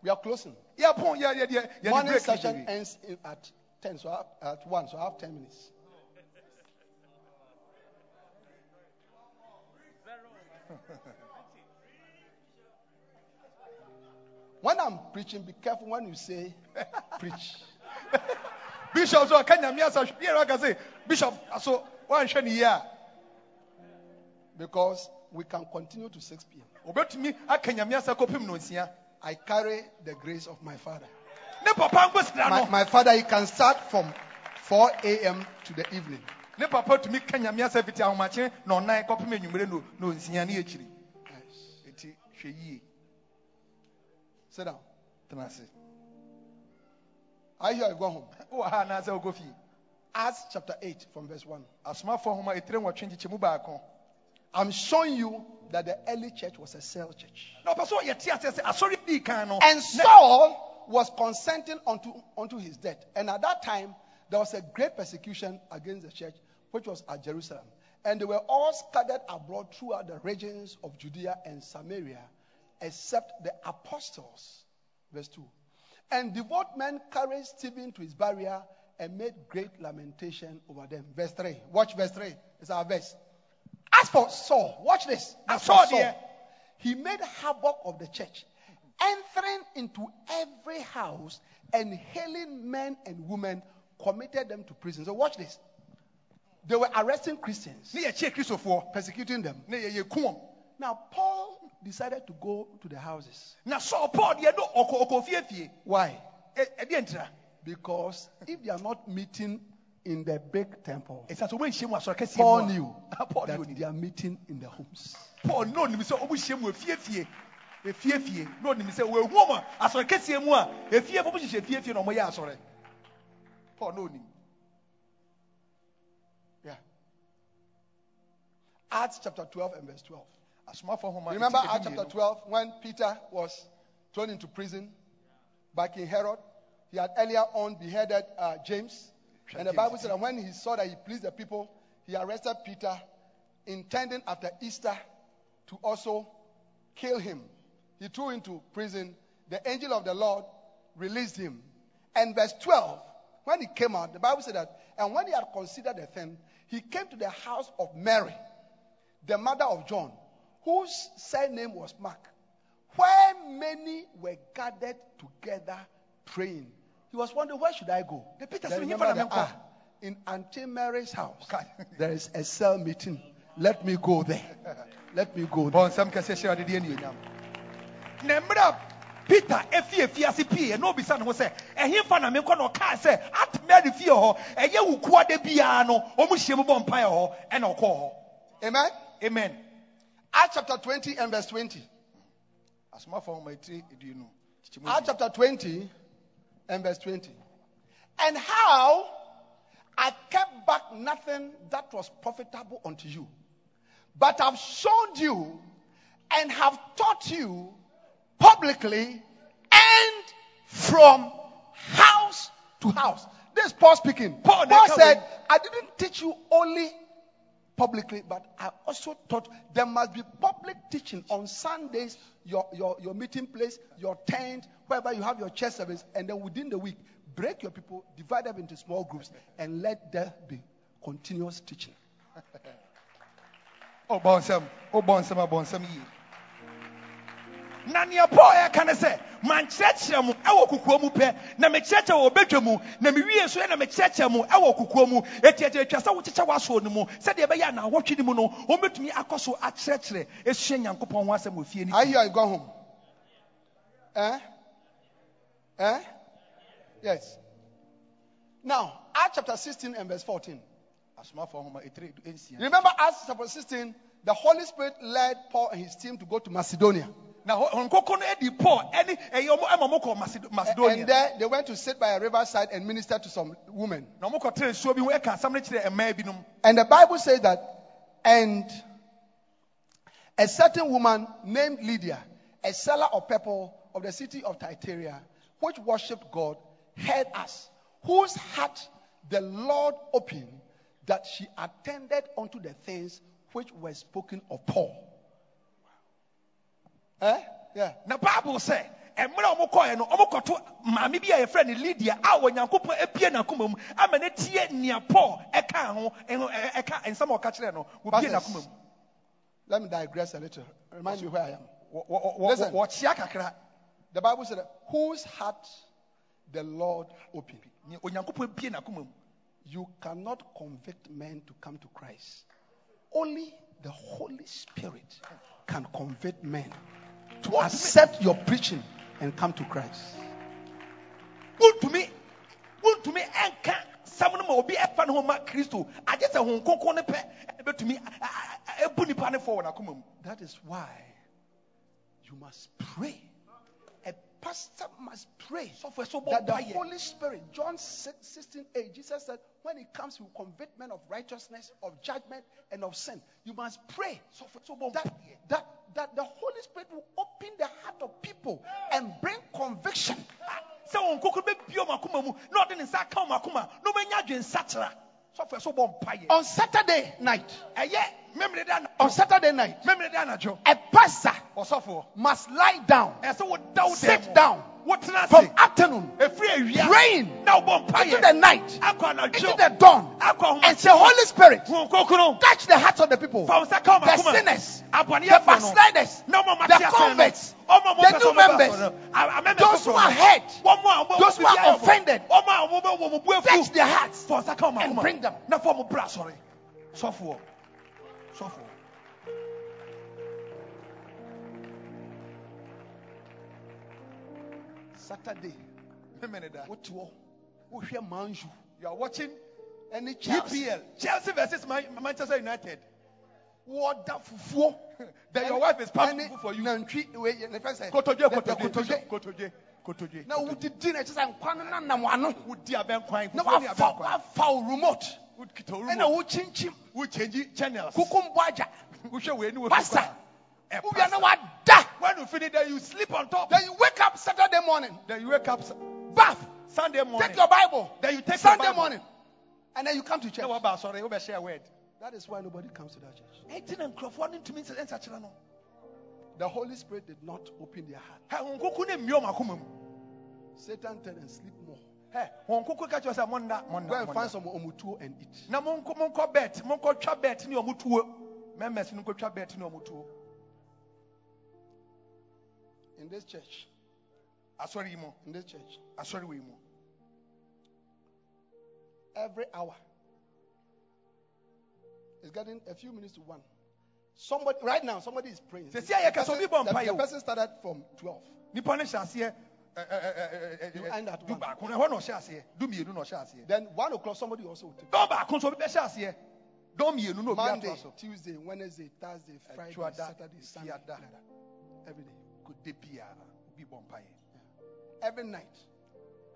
We are closing. yɛpo yeah, yeah, yɛ- yɛde Morning session ends in, at 10, so I have, at 1, so I have 10 minutes. when I'm preaching, be careful when you say preach. bishop so ɔka nyame asa hwɛ aka sɛ bishop so woanhwɛ ne yie a Because we can continue to 6 p.m. obɛtumi aka nyame asa kɔpem no nsia I carry the grace of my father. ne papa nkosira My, no my father, he can start from 4 a.m. to the evening. ne papa tumi ka nyame asa fiti ahomakye na ɔnan kɔpem anwummere no na ɔnsia ne akyiri Yes. ɛti hwɛ yie Sit down. tena ase I hear you go home. wowɔ ha anaasɛ wokɔ fie Acts chapter 8 from verse 1. asomafoɔ nhoma ɛtire nwɔtwe nkyekyɛmu baako I'm showing you that the early church was a cell church. na ɔpɛ sɛ ɔyɛ te aseɛ sɛ asɔre dii kan no And Saul was consenting unto, unto his death. And at that time, there was a great persecution against the church, which was at Jerusalem. And they were all scattered abroad throughout the regions of Judea and Samaria, except the apostles. Verse 2. And devout men carried Stephen to his burial and made great lamentation over them. Verse 3. Watch verse 3. It's our verse. As for Saul, watch this. As for Saul Saul, he made havoc of the church, entering into every house and hailing men and women, committed them to prison. So watch this. They were arresting Christians, persecuting them. Now Paul decided to go to the houses. na saul paul deɛ no ɔkɔ ɔkɔ fiefie Why? Ɛ- ɛdeɛ ntira Because if they are not meeting in the big temple, ɛsiane sɛ ɔmɛnhyia mu asɔre kɛseɛ Paul knew that they are meeting in the homes. paul ne onim sɛ ɔmhyia mu efiefie efiefie ne onim sɛ wɔahu ɔma asɔre kɛseɛ mu a efie fo hyehyɛ efiefie na ɔmɔyɛ asɔre paul ne onim Yeah. Acts chapter 12 and verse 12. asomafoɔ nhoma Remember Acts chapter 12 when Peter was thrown into prison by King Herod? He had earlier on beheaded uh, James. And the Bible said that when he saw that he pleased the people, he arrested Peter, intending after Easter to also kill him. He threw into prison. The angel of the Lord released him. And verse 12, when he came out, the Bible said that, and when he had considered the thing, he came to the house of Mary, the mother of John, whose surname was Mark, where many were gathered together praying. He was wondering, where should I go? The Peter Then said, remember "Nyɛ that, ah, in Auntie Mary's house, there is a cell meeting. Let me go there. Let me go there. bɔnsɛm kɛseɛ hyɛ ɔde deɛ anuonyam na mmerɛ a peter efie fie ase pii na obisa ne ho sɛ ɛhefa na menkɔ na ɔkaa sɛ at mary fie hɔ ɛyɛ wo kuada biara no ɔmo hyia mu bɔ mpaeɛ hɔ ɛna ɔkɔɔ hɔ Amen. amen Acts chapter 20 and verse 20. asomafoɔ nhoma etiri eduonu Acts chapter 20 and verse 20. And how I kept back nothing that was profitable unto you, but have shown you and have taught you publicly and from house to house. This is Paul speaking. Paul, Paul said, I didn't teach you only publicly, but I also taught there must be public teaching on Sundays, your, your, your meeting place, your tent, wherever you have your church service, and then within the week, break your people, divide them into small groups, and let there be continuous teaching. Oh, ɔbɔ nsɛm ɔbɔ oh, nsɛm abɔ oh, nsɛm yie na nea paul ne sɛ mankyerɛkyerɛ mo ɛwɔ kokoa mu pɛ na mekyerɛkyerɛ wɔ badwa mu na mewie so yɛ na mekyerɛkyerɛ mo ɛwɔ kokoa mu sɛ wokyekyɛ w'asoɔ no mu sɛdeɛ ɛbɛyɛ a naawɔtwe no mu no wɔmbɛtumi akɔ so akyerɛkyerɛ ɛsua nyankopɔn ho asɛm wɔ fie no I hear you go home. Eh? Eh? Yes. Now, Acts chapter 16 and verse 14. asomafoɔ nhoma ɛtire nsia Remember, Acts chapter 16, the Holy Spirit led Paul and his team to go to Macedonia. Na hɔ- hɔn nkoko no adi paul ɛne ɛyɛ ɔmo ɛma ɔmo kɔ Maced- And there they went to sit by a riverside and minister to some women. na ɔmo kɔtena nsuo bi ho ɛka asɛm no kyerɛ mmaa binom And the Bible says that, and a certain woman named Lydia, a seller of purple of the city of Thyatira, which worshipped God, heard us, whose heart the Lord opened, that she attended unto the things which were spoken of Paul. Eh? Yeah. na bible sɛ mmerɛ a ɔmokɔɛ no ɔmokɔto maame bi a yɛfrɛ no lydia a onyankopɔn apue n'akoma mu ama no tie nea paul ɛka ho ɛka nsɛm a ɔka kyerɛ no wɔbie n'akoma mu Let me digress a little. Remind me where I am. Listen. wɔ- wɔkyea kakra The Bible said, whose heart the Lord open. Nea onyankopɔn bie n'akoma mu You cannot convict men to come to Christ. Only the Holy Spirit can convict men to accept your preaching and come to Christ. wontumi wontumi ɛnka sɛm no ma obi ɛfa ne ho ma kristo agye sɛ hon kronkron no pɛ ɛna a- a- a- ɛbu nipa ne fɔ wɔ n'akoma mu That is why you must pray. Pastor must pray that the Holy Spirit, John 6, 16, 8, Jesus said, when he comes, he will convict men of righteousness, of judgment, and of sin. You must pray sɔfo ɛsɛ ɔbɔ that, that, that the Holy Spirit will open the heart of people and bring conviction. Sɛ wɔn kokoro bɛbie ɔmo akoma mu na ɔde ne nsa aka ɔmo akoma na ɔmɛnya adwensakyera sɔfo ɛsɛ ɔbɔ mpayɛ On Saturday night, on Saturday night, a pastor must lie down, ɛsɛ woda wo sit down from afternoon praying into the night, into the dawn, and say, Holy Spirit, touch the hearts of the people, fa wo nsa ka ɔmo the sinners, the backsliders, na ɔmo a the ɔmo ate asɛn no, converts, ɔmo the new members, asɔre no, a- amendment those who are hurt, Wɔn a ɔmo- those who are offended. Wɔn a ɔmo bɛ- wɔn bu touch their hearts. fa wo nsa ka ɔmo and bring them. na fa Saturday, what you wohwɛ manju. You are watching ɛne Chelsea. EPL Chelsea versus Manchester United. Wɔda fufuo. Then your wife is pumping for you. Nantwi wei yɛ- ne fɛ sɛ kotodwe the- the kotodwe kotodwe kotodwe kotodwe na wodidi na ɛkyɛ sɛ nkwa no nanam ano. Na fufuo ne wafa abɛnkwan. wafa wo remote. Wokita wo ɛna remote. wokyinkyim channels. Kukumbɔ agya wohwɛ wei ne wo wowia na pastor. When you finish there you sleep on top. Then you wake up Saturday morning. Then you wake up bath. Sunday morning. Take your Bible. Then you take Sunday morning. And then you come to church. Na waba asɔre wobɛhyɛ a word? That is why nobody comes to that church. Ɛnti na nkurɔfoɔ no ntumi nsa- nsakyerɛ no the Holy Spirit did not open their heart. Ha, wɔn koko ne mmie ɔmo akoma mu Satan tell them sleep more. Hɛ, wɔn koko ka kyerɛ sɛ monna go and find some omutuo and eat. Na in this church. Mu in this church. Asɔre wɔ yi mu every hour. It's getting a few minutes to one. Somebody right now somebody is praying. Sɛ si ayɛ The kɛse person- the- the person started from 12 nipa ne hyɛ aseɛ ɛ, ɛ, ɛ, ɛ, ɛ, You end at one. baako na ɛhɔ na ɔhyɛ aseɛ du mmienu na ɔhyɛ aseɛ then one o'clock somebody also will take dɔn baako nso obi bɛhyɛ aseɛ dɔn mmienu Monday, Tuesday, Wednesday, Thursday, Friday, Saturday, Sunday, every day, ko de biara obi every night,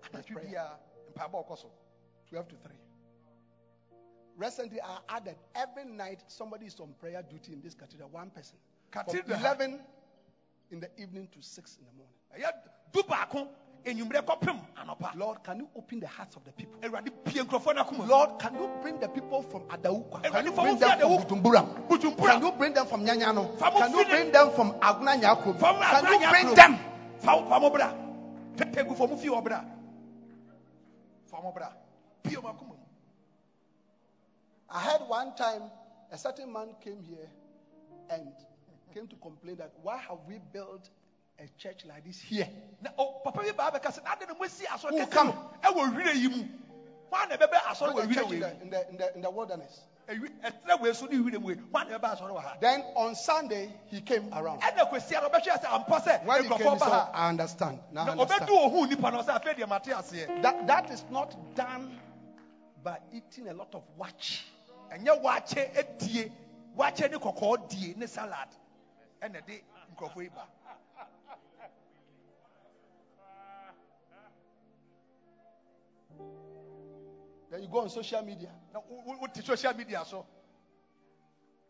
anatwi prayer. biara mpaebɔ ɔkɔ 12 to 3. Recently, I added every night somebody is on prayer duty in this cathedral, one person. From Cathedral. 11 in the evening to 6 in the morning. Ɛyɛ du baako enyimrɛ kɔpem anɔpa Lord, can you open the hearts of the people? awurade pie nkurɔfoɔ no akoma mu. Lord, can you bring the people from Adawukwa? Eh, Can you bring them from. Bujumbura? Can you bring them from Nyanyano? Can you bring them from Aguna Nyakro? Can you bring them? fa fa mo bra tete gu fɔ mo fi wɔ bra fa mo bra pie ɔmo akoma mu I heard one time a certain man came here and came to complain that why have we built a church like this here? na o papa bi baa bɛka sɛ na adi na mo esi asɔre Who come? no ɛwɔ nwura yi mu wɔn na ɛbɛbɛ asɔre Built wɔ a church in the, in, the, in, the, in the wilderness. Ewi- ɛtena wɔ esu ne nwura mu yi wɔn na ɛbɛbɛ asɔre wɔ ha Then on Sunday, he came around. ɛna kwesi ara ɔbɛhwɛ sɛ ampa sɛ When he came, he said, I understand. Now I understand. ɔbɛdu ohun nipa na ɔsɛ afɛ deɛ mate aseɛ That, that is not done by eating a lot of watch. ɛnyɛ wakyɛ edie wakyɛ ne kɔkɔɔ die ne salad ɛna de nkurɔfoɔ Then you go on social media. wo wo social media so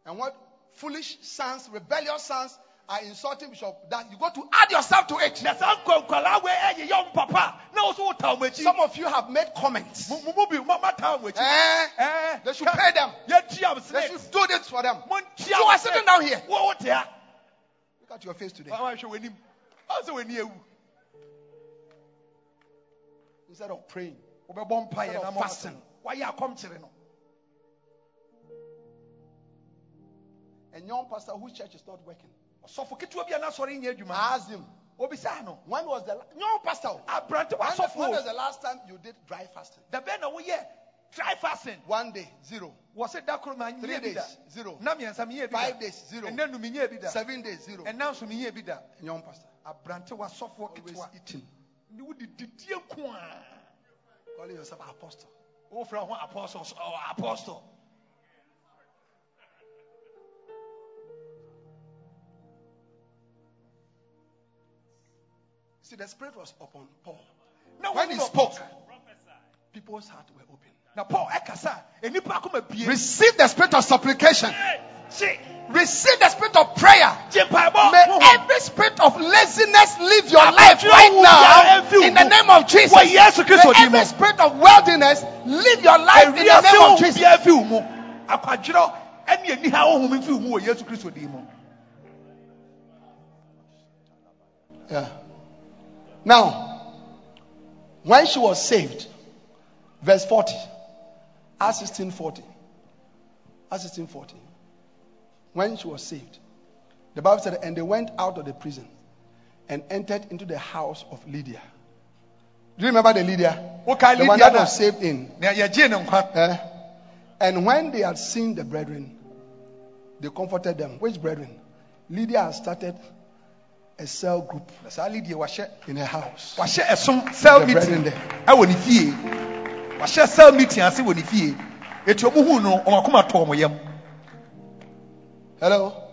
And what foolish sons, rebellious sons are insulting Bishop, that you go to add yourself to it. na saa nkɔnkɔlaa wei ɛyɛ yɛ ɔmo papa na wɔso wɔ taa ɔmo akyi Some of you have made comments. akyi Eh, they should pay them. They should do this for them. You are sitting down here. wo wo te ha Look at your face today. wɔn ahwɛ w'anim ɔn sɛ w'ani ewu Instead of praying. Wɔbɛbɔ mpaeɛ Instead na of mo fasting. wayɛ akɔmkyere no A young pastor whose church is not working. ɔsɔfo ketewa bi a n'asɔre nyɛ adwuma I asked him, obisa no When was the la- no pastor? aberante When, wasɔfo when o was the last time you did dry fasting? da bɛn na woyɛ dry fasting One day, zero. wɔse da koro ma Three nyɛ bi da days, zero. na mmiɛnsa menyɛ bi da Five days, zero. ɛnɛ nu menyɛ bi da Seven days, zero. ɛna nso menyɛ bi da Young pastor. aberante wasɔfoɔ Always ketewa eating. ne wode didie nko a Calling yourself apostle. wofrɛ ho apostle ɔ apostle See, the spirit was upon Paul. na When he spoke, people's hearts were open. Na paul eh, ɛkasa a eh, nnipa akoma bie. Receive the spirit of supplication. Receive the spirit of prayer. May every spirit of laziness leave your life right now. You are, every in the name of Jesus. Wɔ Yesu Kristo May every spirit of worldliness leave your life in the name of Jesus. biara fi wo mu. Akwadwerɛ ɛne aniha honhom mfi wo mu wɔ yesu kristo din mu Yeah. Now, when she was saved, verse 40, Acts 16 40. Acts 16 40. When she was saved, the Bible said, and they went out of the prison and entered into the house of Lydia. Do you remember the Lydia? wokae The one lydia that no was saved in. na yɛgyee ne nkwa Eh? And when they had seen the brethren, they comforted them. Which brethren? Lydia had started a cell group Na saa lydia wahyɛ in her house. cell meeting there. Wahyɛ cell meeting ase wɔ ne fie eti ɔmo hu no ɔmo akoma tɔ ɔmo yam Hello?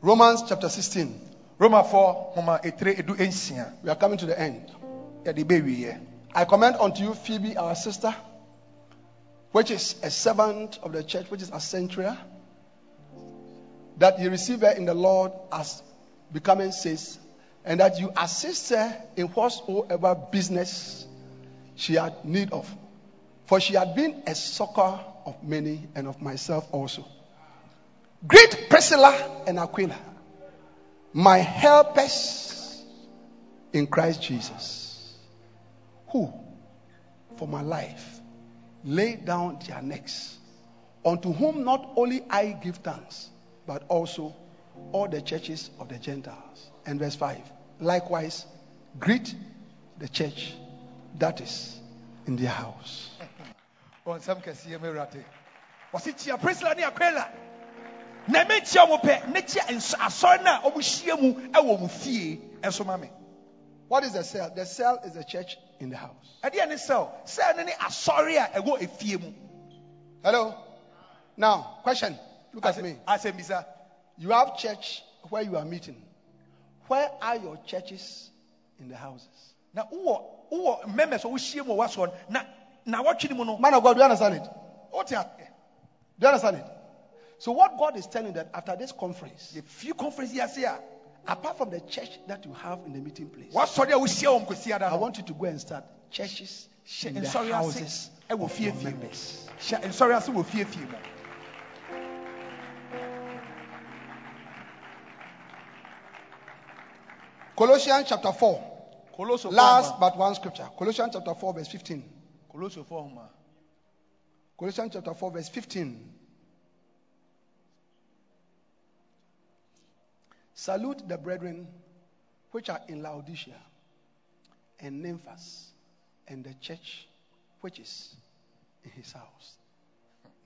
Romans chapter 16. romafoɔ homa etire edu ensia We are coming to the end. yɛde bɛwieɛ I commend unto you Phoebe, our sister, which is a servant of the church, which is a Cenchrea, that you receive her in the Lord as becoming says, and that you assist her in whatsoever business she had need of. For she had been a succor of many and of myself also. Greet Priscilla and Aquila, my helpers in Christ Jesus, who, for my life, laid down their necks, unto whom not only I give thanks, but also all the churches of the Gentiles. And verse 5 likewise, greet the church that is in their house. ɔnsɛm kɛseɛ mu awurade wɔse kyia priscilla ne aquila na mɛkyia mo pɛ ne kyia asɔre no a ɔmo hyia mu ɛwɔ mo fie ɛnso ma me What is the cell? The cell is the church in the house. ɛdeɛ ne sɛw cell no ne asɔre a ɛwɔ efie mu Hello? Now, question. Look at me. asɛm bisa You have church where you are meeting. Where are your churches in the houses? Na wowɔ wowɔ members a wohyia mu wɔ w'asɔre no na na wɔtwe ne mu no Man of God, do you understand it? wote a- Do you understand it? So, what God is telling that after this conference, yɛfie conference yi ase a apart from the church that you have in the meeting place, wɔasɔre a wohyia wɔ mkwasiada I want you to go and start churches in the houses of your members. hyɛ nsɔre ase wɔ fiefie mu Colossians chapter 4. Last but one scripture. Colossians chapter 4, verse 15. Kolosofo homa. Colossians chapter 4, verse 15. Salute the brethren which are in Laodicea and Nymphas and the church which is in his house.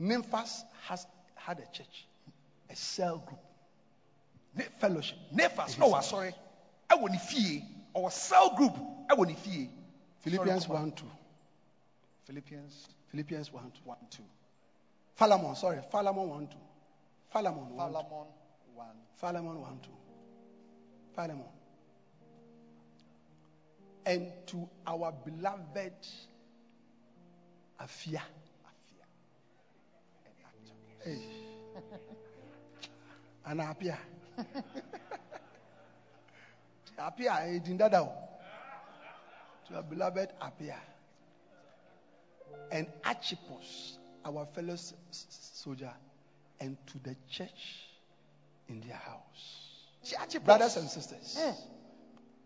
Nymphas has had a church, a cell group, fellowship. nefas ɔwɔ asɔre ɛwɔ ne fie ɔwɔ cell group ɛwɔ ne fie Philippians Sorry, 1 2. philippians Philippians 1 2. 1 2 Philemon, sorry, Philemon 1 2. Philemon 1 2. Philemon 1 Philemon 1 2. Philemon. And to our beloved Afia. Afia. Hey. And Apia. Apia, eh, Dindadao. To our beloved Apia. And Archippus, our fellow soldier, and to the church in their house. Brothers and sisters, Mm.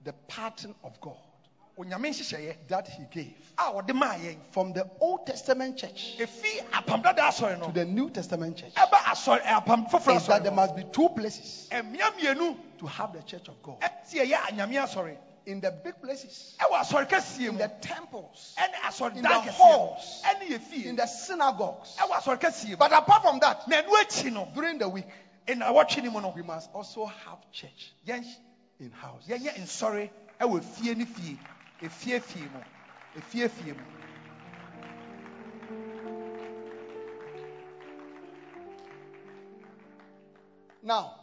the pattern of God that He gave a ɔde maa from the Old Testament church efi apam dada asɔre no to the New Testament church ɛba asɔre ɛ, apam is that there must be two places to have the church of God. ɛti ɛyɛ anyame asɔre. In the big places, ɛwɔ asɔre kɛseɛ in the temples, in the halls, mu ɛne yɛ fie. In the synagogues. ɛwɔ asɔre kɛseɛ mu. But apart from that, na ɛno akyi during the week, ɛna awɔtwe ne mu no we must also have church in houses. Yɛnyɛ nsɔre ɛwɔ fie ne fie efie fie mu? Efie mu? Now,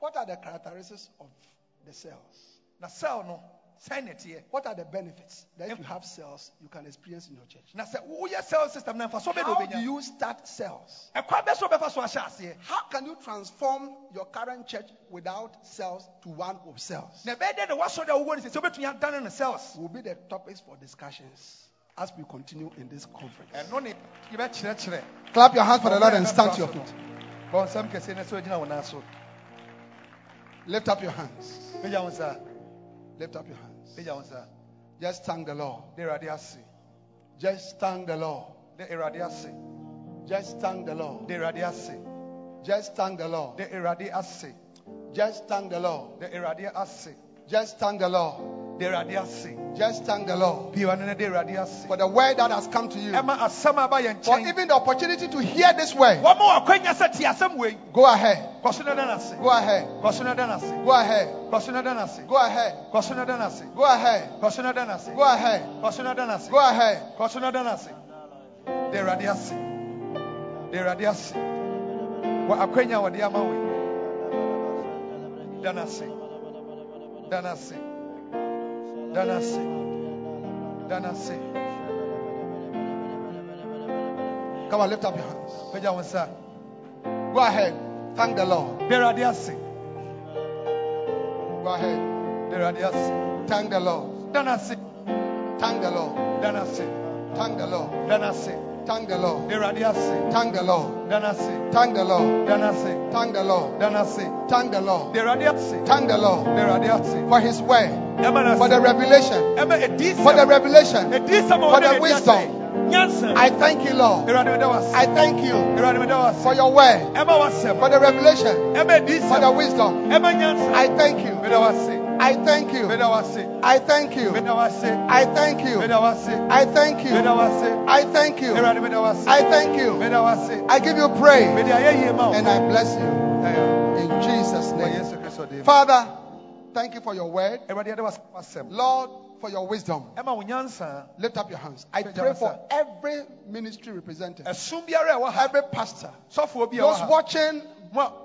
what are the characteristics of the cells? na cell no sɛn na ɛteɛ What are the benefits that if you have cells, you can experience in your church? na sɛ woyɛ cell system na mfa so bɛ na How do you start cells? ɛkwan bɛ so bɛfa so ahyɛ How can you transform your current church without cells to one of cells? na ɛbɛyɛ dɛ na wasɔ dɛ wowɔ no sɛ sɛ wobɛtumi adane no cells Will be the topics for discussions as we continue in this conference. Clap your hands for the Lord and stand to your feet. bɔ nsɛm kɛseɛ na sɛ ogyina wo nan so Lift up your hands. Pagya wo nsa Lift up your hands. pagya wo nsa Just thank the Lord. de awurade ase Just thank the Lord. de awurade ase Just thank the Lord. de awurade ase Just thank the Lord. de awurade ase Just thank the Lord. de awurade ase Just thank the Lord. Just thank the Lord pii ɔno ne de awurade ase for the word that has come to you. ɛma asɛm a aba yɛn For even the opportunity to hear this word. wɔma wakwanya sɛ tie asɛm wei Go ahead. kɔ so no da Go ahead. kɔ so no da Go ahead. kɔ so no da Go ahead. kɔ so no da ase Go ahead. kɔ so no da ase Go ahead. kɔ so no da ase Go ahead. so ase de ase de awurade ase wɔ akwanya wɔde ama wei da ase da ase da no ase da no ase Come on, lift up your hands. pagya wo nsa Go ahead. Thank the Lord. ase Go ahead. ase Thank the Lord. da no ase Thank the Lord. da no ase Thank the Lord. da no ase Thank the Lord. ase Thank the Lord. da no ase Thank the Lord. da no ase Thank the Lord. da no ase Thank the Lord. ase Thank the Lord ase for His word, for the revelation, for the revelation. edi sɛm a For the wisdom. I thank you, Lord. awurade meda wo ase I thank you awurade meda wo ase for your word, for the revelation, for the wisdom. I thank you. meda wo ase I thank you. meda wo ase I thank you. meda wo ase I thank you. meda wo ase I thank you. meda wo ase I thank you. awurade meda wo ase I thank you. meda wo ase I give you praise mede ayɛ yie ma wo and I bless you in Jesus' name. yesu kristo dim Father, thank you for your word. awurade yɛde wo asɛm Lord, for your wisdom. Lift up your hands. I pray for every ministry represented, ɛsom biara a ɛwɔ ha every pastor, sɔfoɔ bi a those watching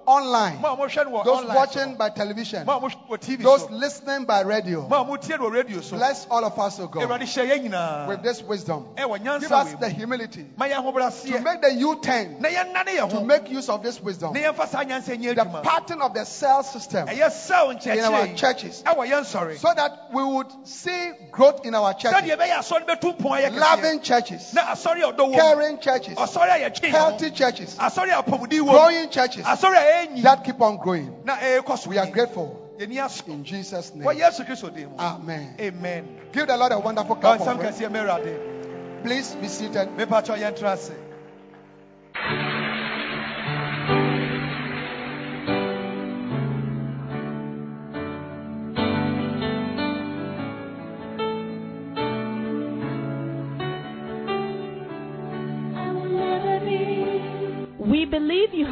online, mo a mohwɛ no wɔ those watching by television, mo a mohwɛ wɔ tv those listening by radio. mo a motie no wɔ radio so Bless all of us, O God, awurade hyɛ yɛn nyinaa with this wisdom. Eh, ɛwɔ Give us the humility to make the U turn na yɛnnane yɛn to make use of this wisdom. na yɛmfa saa nyansa nyɛ The pattern of the cell system eh, in our churches. Eh, Sɔre so that we would see growth in our churches, sɛdeɛ ɛbɛyɛ asɔre bɛtu mpɔn ayɛ kɛseɛ loving churches, na asɔre a ɔdɔ wɔ mu caring churches, asɔre a yɛtwe yɛn healthy churches, asɔre a apɔmuden wɔ mu growing churches. asɔre a ɛnyi that keep on growing. so We are grateful in Jesus' name. yesu kristo din mu Amen. amen Give the Lord a wonderful clap ɔnsɛm of praise. mɛwurade Please be seated.